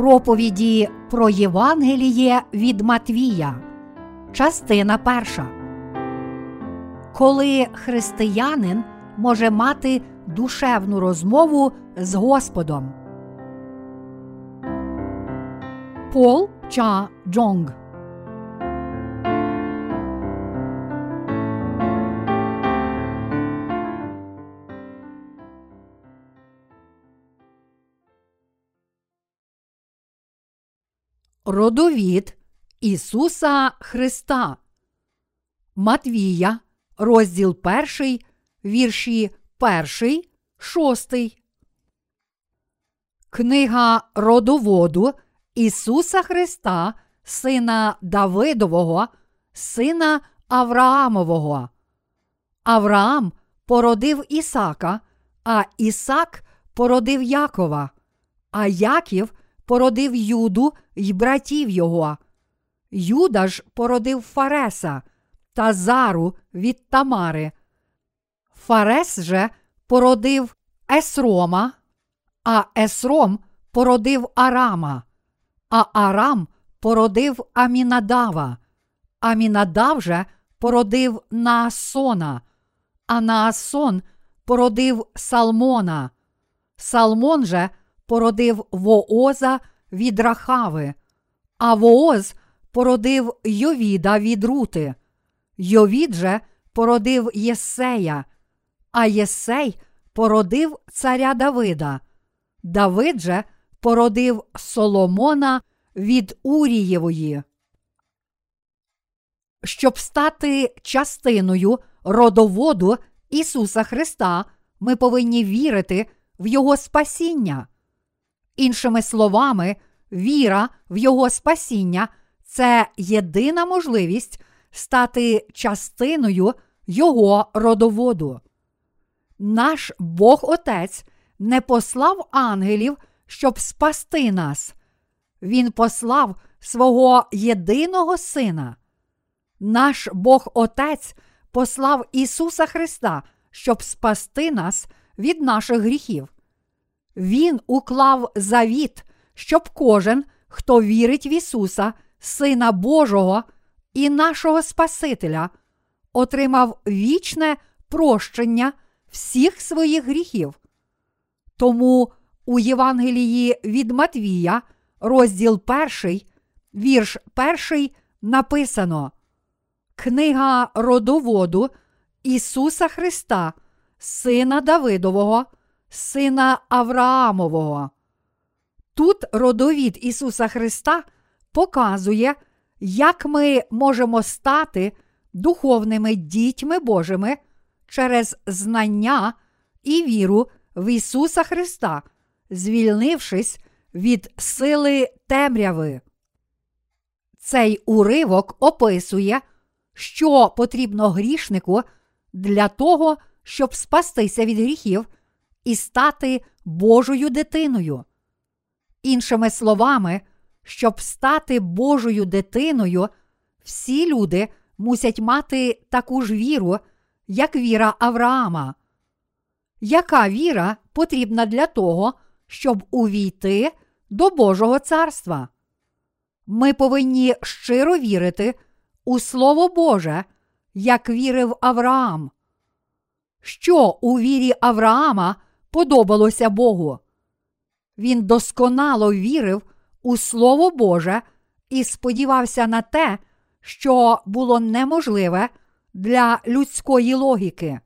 Проповіді про Євангеліє від Матвія, частина перша. Коли християнин може мати душевну розмову з Господом. Пол Ча Джонг Родовід Ісуса Христа. Матвія, розділ 1, вірші 1, 6. Книга родоводу Ісуса Христа, Сина Давидового, Сина Авраамового. Авраам породив Ісака, а Ісак породив Якова, а Яків породив Юду й братів його. Юда ж породив Фареса та Зару від Тамари. Фарес же породив Есрома, а Есром породив Арама, а Арам породив Амінадава. Амінадав же породив Наасона, а Наасон породив Салмона. Салмон же породив Вооза від Рахави, а Вооз породив Йовіда від Рути. Йовід же породив Єсея, а Єсей породив царя Давида. Давид же породив Соломона від Урієвої. Щоб стати частиною родоводу Ісуса Христа, ми повинні вірити в Його спасіння. Іншими словами, віра в Його спасіння це єдина можливість стати частиною Його родоводу. Наш Бог Отець не послав ангелів, щоб спасти нас. Він послав свого єдиного Сина. Наш Бог Отець послав Ісуса Христа, щоб спасти нас від наших гріхів. Він уклав завіт, щоб кожен, хто вірить в Ісуса, Сина Божого і нашого Спасителя, отримав вічне прощення всіх своїх гріхів. Тому у Євангелії від Матвія, розділ 1, вірш 1, написано Книга родоводу Ісуса Христа, Сина Давидового сина Авраамового. Тут родовід Ісуса Христа показує, як ми можемо стати духовними дітьми Божими через знання і віру в Ісуса Христа, звільнившись від сили темряви. Цей уривок описує, що потрібно грішнику для того, щоб спастися від гріхів і стати Божою дитиною. Іншими словами, щоб стати Божою дитиною, всі люди мусять мати таку ж віру, як віра Авраама. Яка віра потрібна для того, щоб увійти до Божого царства? Ми повинні щиро вірити у Слово Боже, як вірив Авраам. Що у вірі Авраама подобалося Богу. Він досконало вірив у Слово Боже і сподівався на те, що було неможливе для людської логіки.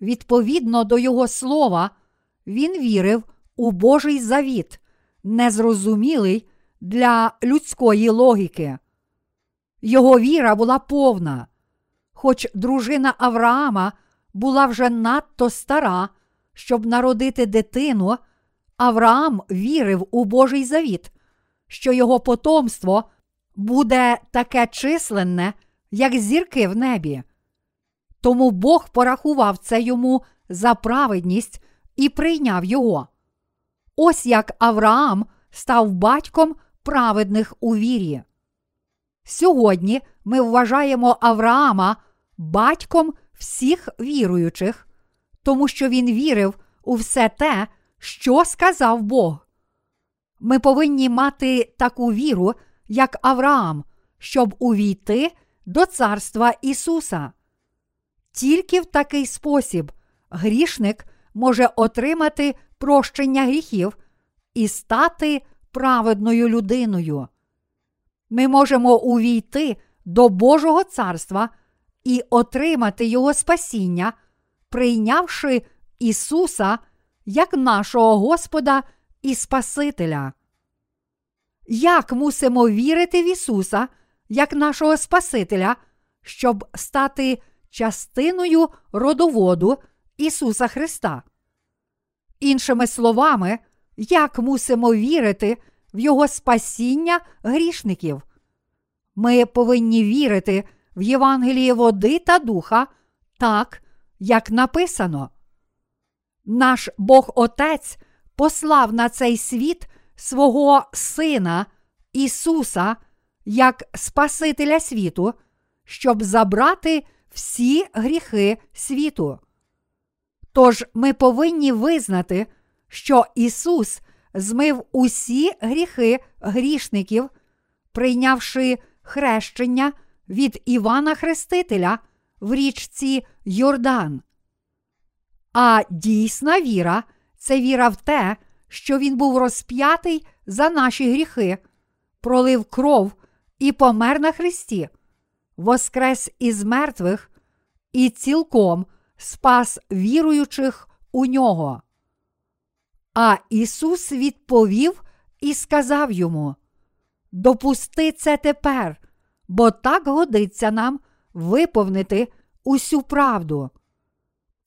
Відповідно до його слова, він вірив у Божий завіт, незрозумілий для людської логіки. Його віра була повна, хоч дружина Авраама була вже надто стара, щоб народити дитину, Авраам вірив у Божий завіт, що його потомство буде таке численне, як зірки в небі. Тому Бог порахував це йому за праведність і прийняв його. Ось як Авраам став батьком праведних у вірі. Сьогодні ми вважаємо Авраама батьком всіх віруючих, тому що він вірив у все те, що сказав Бог. Ми повинні мати таку віру, як Авраам, щоб увійти до Царства Ісуса. Тільки в такий спосіб грішник може отримати прощення гріхів і стати праведною людиною. Ми можемо увійти до Божого царства і отримати Його спасіння, прийнявши Ісуса як нашого Господа і Спасителя. Як мусимо вірити в Ісуса як нашого Спасителя, щоб стати частиною родоводу Ісуса Христа? Іншими словами, як мусимо вірити в Його спасіння грішників? Ми повинні вірити в Євангеліє води та духа так, як написано. Наш Бог Отець послав на цей світ свого Сина Ісуса як Спасителя світу, щоб забрати всі гріхи світу. Тож ми повинні визнати, що Ісус змив усі гріхи грішників, прийнявши хрещення від Івана Хрестителя в річці Йордан. А дійсна віра це віра в те, що Він був розп'ятий за наші гріхи, пролив кров і помер на Христі, воскрес із мертвих і цілком спас віруючих у нього. А Ісус відповів і сказав йому: Допусти це тепер, бо так годиться нам виповнити усю правду.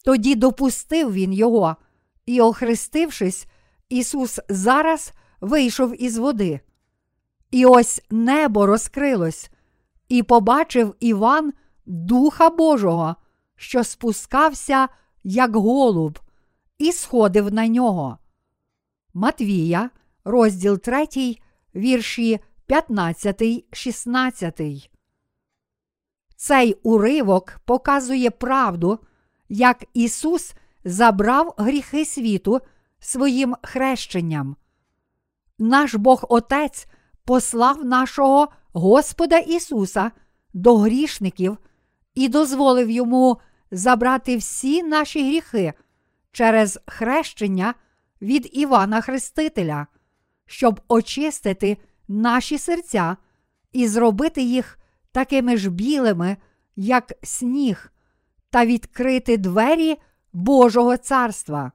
Тоді допустив він його, і, охрестившись, Ісус зараз вийшов із води. І ось небо розкрилось, і побачив Іван Духа Божого, що спускався, як голуб, і сходив на нього. Матвія, розділ 3, вірші 15, 16. Цей уривок показує правду, як Ісус забрав гріхи світу своїм хрещенням. Наш Бог Отець послав нашого Господа Ісуса до грішників і дозволив йому забрати всі наші гріхи через хрещення від Івана Хрестителя, щоб очистити наші серця і зробити їх такими ж білими, як сніг, та відкрити двері Божого царства.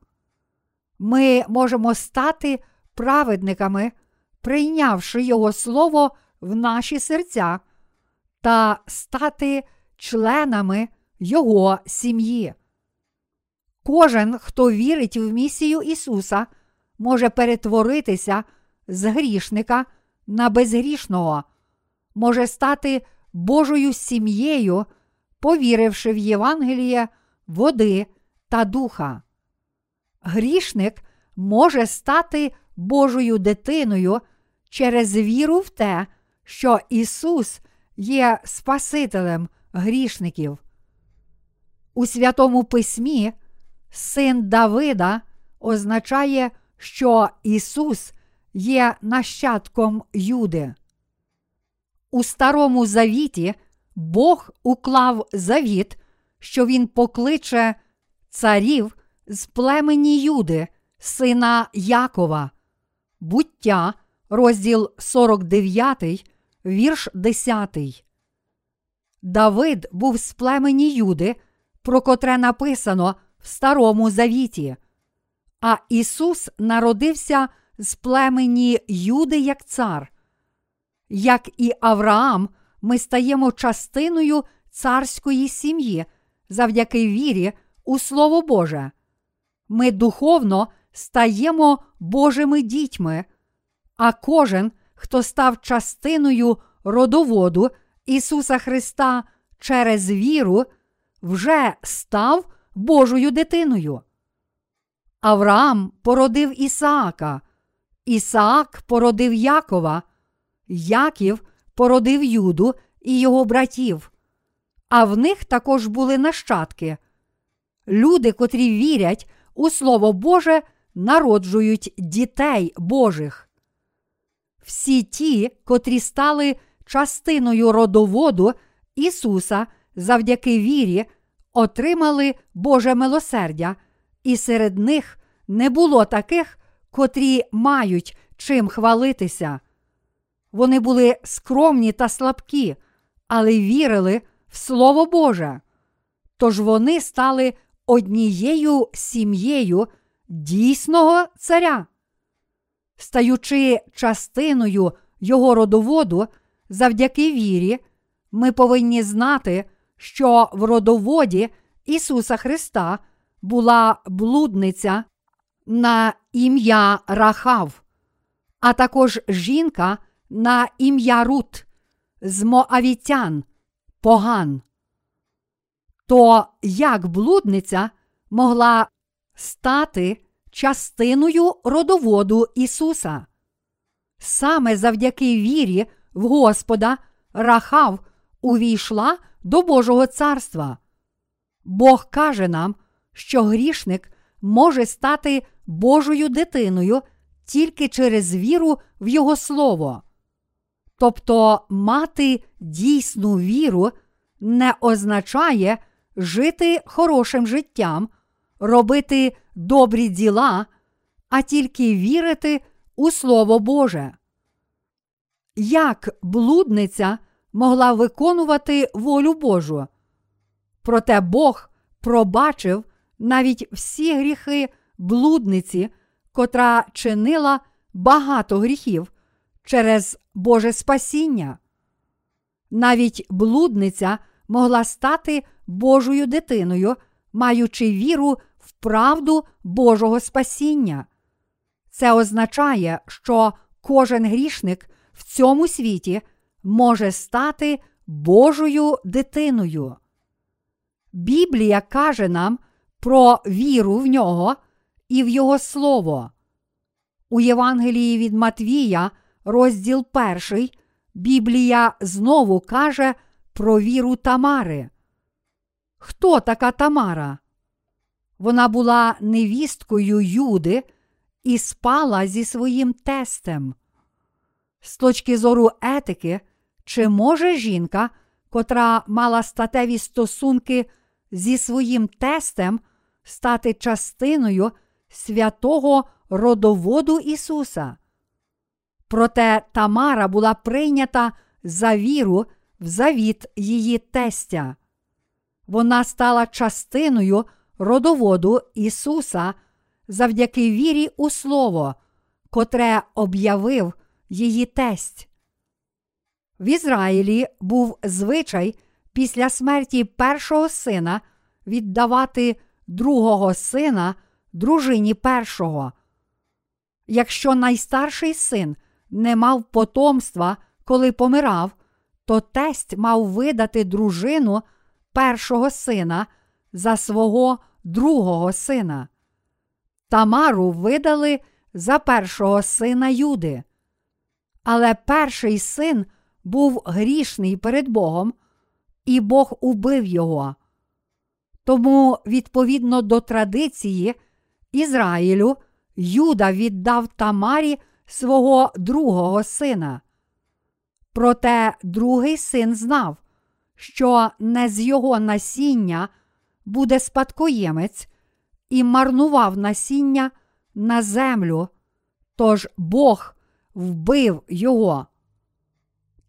Ми можемо стати праведниками, прийнявши Його Слово в наші серця та стати членами Його сім'ї. Кожен, хто вірить в місію Ісуса, може перетворитися з грішника на безгрішного, може стати Божою сім'єю, повіривши в Євангеліє води та духа. Грішник може стати Божою дитиною через віру в те, що Ісус є Спасителем грішників. У Святому Письмі син Давида означає, що Ісус є нащадком Юди. У Старому Завіті Бог уклав завіт, що Він покличе царів з племені Юди, сина Якова, буття, розділ 49, вірш 10. Давид був з племені Юди, про котре написано в Старому Завіті. А Ісус народився з племені Юди як цар. Як і Авраам, ми стаємо частиною царської сім'ї завдяки вірі у Слово Боже. Ми духовно стаємо Божими дітьми, а кожен, хто став частиною родоводу Ісуса Христа через віру, вже став Божою дитиною. Авраам породив Ісаака, Ісаак породив Якова, Яків породив Юду і його братів, а в них також були нащадки. Люди, котрі вірять у Слово Боже, народжують дітей Божих. всі ті, котрі стали частиною родоводу Ісуса завдяки вірі, отримали Боже милосердя, і серед них не було таких, котрі мають чим хвалитися. Вони були скромні та слабкі, але вірили в Слово Боже. Тож вони стали однією сім'єю дійсного царя. Стаючи частиною його родоводу завдяки вірі, ми повинні знати, що в родоводі Ісуса Христа була блудниця на ім'я Рахав, а також жінка на ім'я Рут з Моавітян, Поган. То як блудниця могла стати частиною родоводу Ісуса? Саме завдяки вірі в Господа Рахав увійшла до Божого царства. Бог каже нам, що грішник може стати Божою дитиною тільки через віру в Його Слово. Тобто мати дійсну віру не означає жити хорошим життям, робити добрі діла, а тільки вірити у Слово Боже. Як блудниця могла виконувати волю Божу? Проте Бог пробачив навіть всі гріхи блудниці, котра чинила багато гріхів через Боже спасіння. Навіть блудниця могла стати Божою дитиною, маючи віру в правду Божого спасіння. Це означає, що кожен грішник в цьому світі може стати Божою дитиною. Біблія каже нам про віру в нього і в Його Слово. У Євангелії від Матвія, розділ перший, Біблія знову каже про віру Тамари. Хто така Тамара? Вона була невісткою Юди і спала зі своїм тестем. З точки зору етики, чи може жінка, котра мала статеві стосунки зі своїм тестем, стати частиною святого родоводу Ісуса? Проте Тамара була прийнята за віру в завіт її тестя. Вона стала частиною родоводу Ісуса завдяки вірі у Слово, котре об'явив її тесть. В Ізраїлі був звичай після смерті першого сина віддавати другого сина дружині першого. Якщо найстарший син не мав потомства, коли помирав, то тесть мав видати дружину першого сина за свого другого сина. Тамару видали за першого сина Юди. Але перший син був грішний перед Богом, і Бог убив його. Тому, відповідно до традиції Ізраїлю, Юда віддав Тамарі свого другого сина. Проте другий син знав, що не з його насіння буде спадкоємець, і марнував насіння на землю, тож Бог вбив його.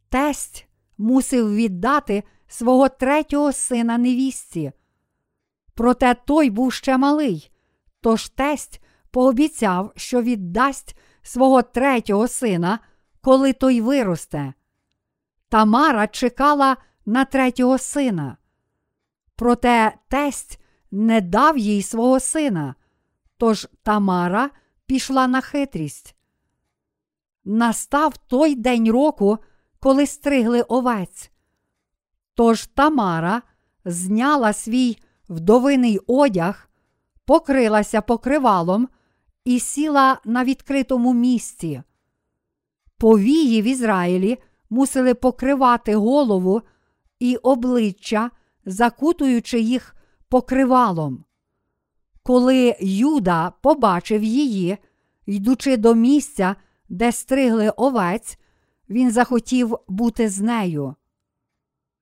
Тесть мусив віддати свого третього сина невістці. Проте той був ще малий, тож тесть пообіцяв, що віддасть свого третього сина, коли той виросте. Тамара чекала на третього сина. Проте тесть не дав їй свого сина, тож Тамара пішла на хитрість. Настав той день року, коли стригли овець. Тож Тамара зняла свій вдовиний одяг, покрилася покривалом і сіла на відкритому місці. Повії в Ізраїлі мусили покривати голову і обличчя, закутуючи їх покривалом. Коли Юда побачив її, йдучи до місця, де стригли овець, він захотів бути з нею.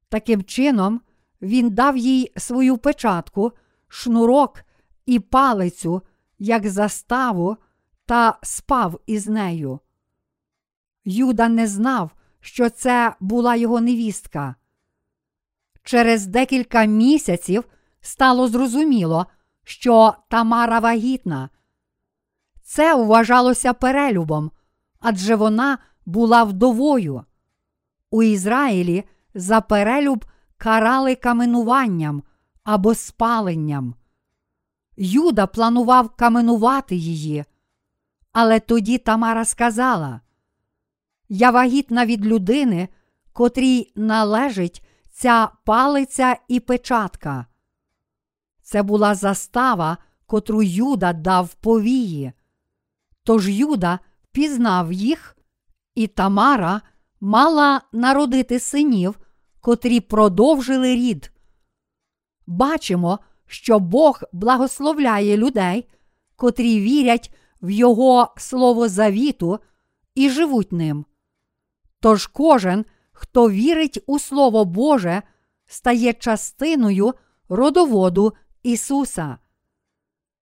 Таким чином, він дав їй свою печатку, шнурок і палицю, як заставу, та спав із нею. Юда не знав, що це була його невістка. Через декілька місяців стало зрозуміло, що Тамара вагітна. Це вважалося перелюбом, адже вона була вдовою. У Ізраїлі за перелюб карали каменуванням або спаленням. Юда планував каменувати її, але тоді Тамара сказала: Я вагітна від людини, котрій належить ця палиця і печатка. Це була застава, котру Юда дав повії. Тож Юда пізнав їх, і Тамара мала народити синів, котрі продовжили рід. Бачимо, що Бог благословляє людей, котрі вірять в Його слово завіту і живуть ним. Тож кожен, хто вірить у Слово Боже, стає частиною родоводу Ісуса.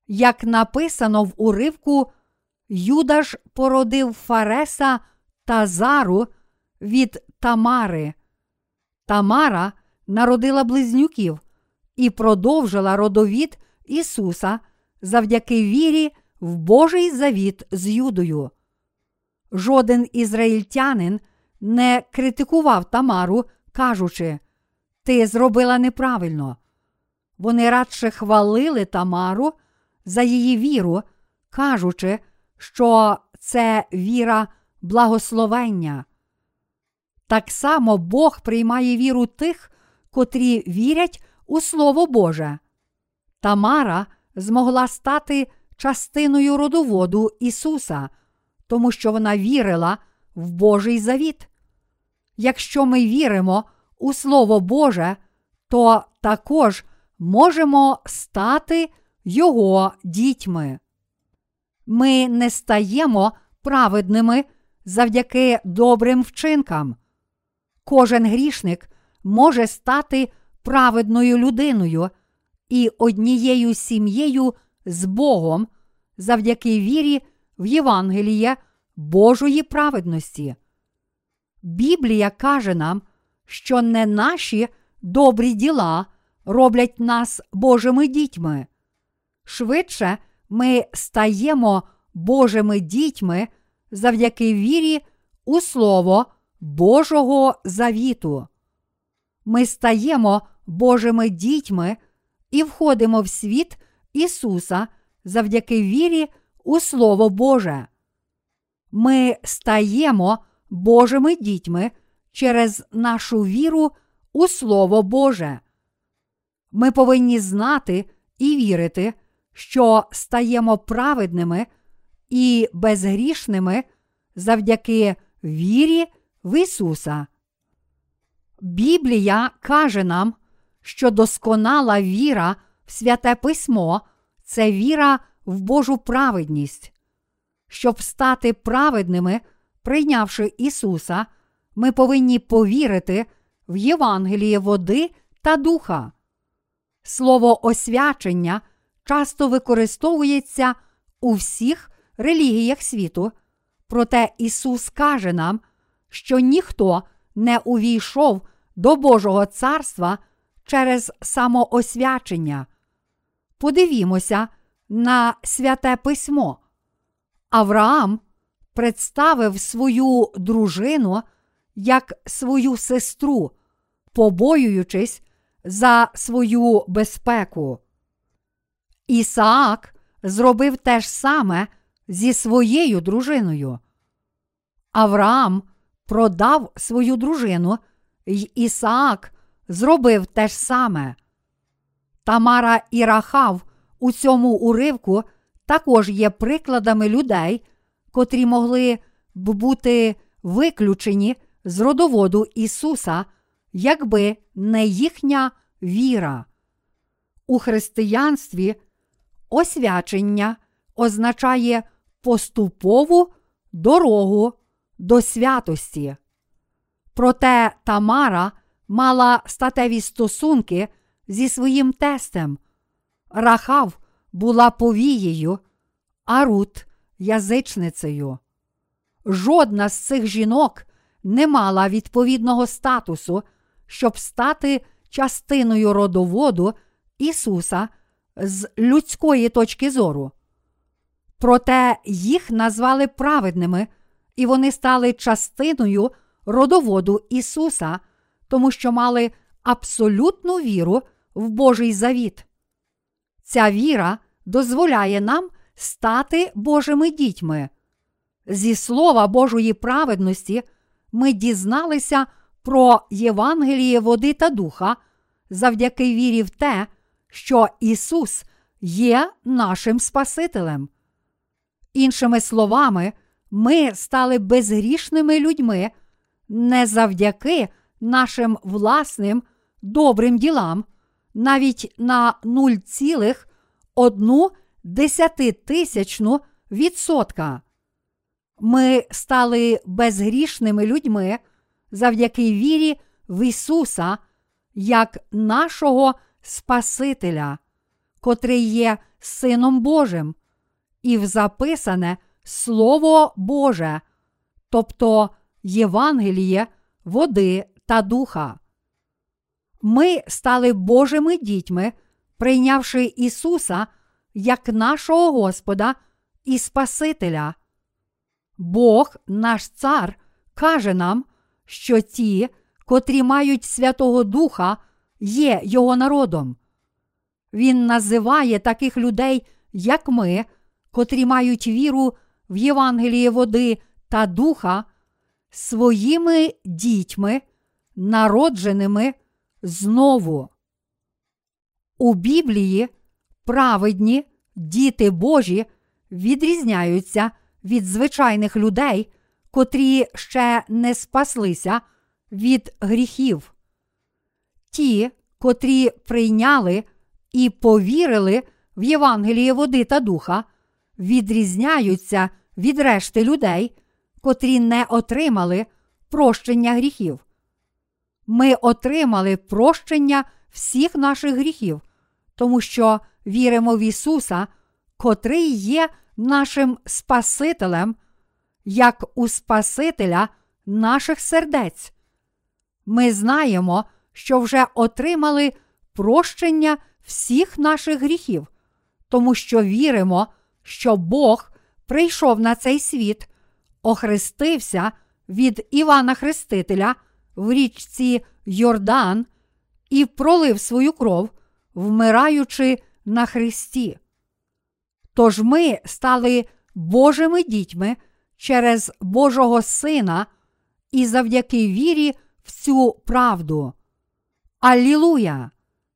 Як написано в уривку, Юда ж породив Фареса та Зару від Тамари. Тамара народила близнюків і продовжила родовід Ісуса завдяки вірі в Божий завіт з Юдою. Жоден ізраїльтянин не критикував Тамару, кажучи, Ти зробила неправильно. Вони радше хвалили Тамару за її віру, кажучи, що це віра благословення. Так само Бог приймає віру тих, котрі вірять у Слово Боже. Тамара змогла стати частиною родоводу Ісуса, тому що вона вірила в Божий завіт. Якщо ми віримо у Слово Боже, то також можемо стати Його дітьми. Ми не стаємо праведними завдяки добрим вчинкам. Кожен грішник може стати праведною людиною і однією сім'єю з Богом завдяки вірі в Євангеліє Божої праведності. Біблія каже нам, що не наші добрі діла роблять нас Божими дітьми. Швидше ми стаємо Божими дітьми завдяки вірі у Слово Божого завіту. Ми стаємо Божими дітьми і входимо в світ Ісуса завдяки вірі у Слово Боже. Ми стаємо Божими дітьми через нашу віру у Слово Боже. Ми повинні знати і вірити, що стаємо праведними і безгрішними завдяки вірі в Ісуса. Біблія каже нам, що досконала віра в святе письмо це віра в Божу праведність. Щоб стати праведними, прийнявши Ісуса, ми повинні повірити в Євангеліє води та духа. Слово освячення часто використовується у всіх релігіях світу, проте Ісус каже нам, що ніхто не увійшов до Божого царства через самоосвячення. Подивімося на святе письмо. Авраам представив свою дружину як свою сестру, побоюючись за свою безпеку. Ісаак зробив те ж саме зі своєю дружиною. Авраам продав свою дружину, й Ісаак зробив те ж саме. Тамара і Рахав у цьому уривку також є прикладами людей, котрі могли б бути виключені з родоводу Ісуса, якби не їхня віра. У християнстві освячення означає поступову дорогу до святості. Проте Тамара мала статеві стосунки зі своїм тестем. Рахав була повією, а Рут язичницею. Жодна з цих жінок не мала відповідного статусу, щоб стати частиною родоводу Ісуса з людської точки зору. Проте їх назвали праведними, і вони стали частиною родоводу Ісуса, тому що мали абсолютну віру в Божий завіт. Ця віра дозволяє нам стати Божими дітьми. Зі слова Божої праведності ми дізналися про Євангеліє води та духа завдяки вірі в те, що Ісус є нашим Спасителем. Іншими словами, ми стали безгрішними людьми не завдяки нашим власним добрим ділам, навіть на 0,1 десятитисячну відсотка. Ми стали безгрішними людьми завдяки вірі в Ісуса як нашого Спасителя, котрий є Сином Божим, і в записане Слово Боже, тобто Євангеліє, води та духа. Ми стали Божими дітьми, прийнявши Ісуса як нашого Господа і Спасителя. Бог, наш Цар, каже нам, що ті, котрі мають Святого Духа, є Його народом. Він називає таких людей, як ми, котрі мають віру в Євангеліє води та духа, своїми дітьми, народженими знову. У Біблії праведні діти Божі відрізняються від звичайних людей, котрі ще не спаслися від гріхів. Ті, котрі прийняли і повірили в Євангеліє води та духа, відрізняються від решти людей, котрі не отримали прощення гріхів. Ми отримали прощення всіх наших гріхів, тому що віримо в Ісуса, котрий є нашим Спасителем, як у Спасителя наших сердець. Ми знаємо, що вже отримали прощення всіх наших гріхів, тому що віримо, що Бог прийшов на цей світ, охрестився від Івана Хрестителя в річці Йордан і пролив свою кров, вмираючи на Христі. Тож ми стали Божими дітьми через Божого Сина і завдяки вірі в цю правду. Аллілуя!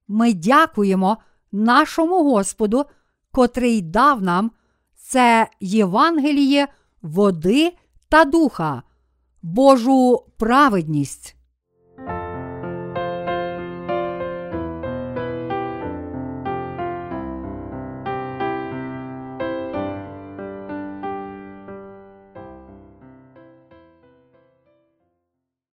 Ми дякуємо нашому Господу, котрий дав нам це Євангеліє води та духа, Божу праведність.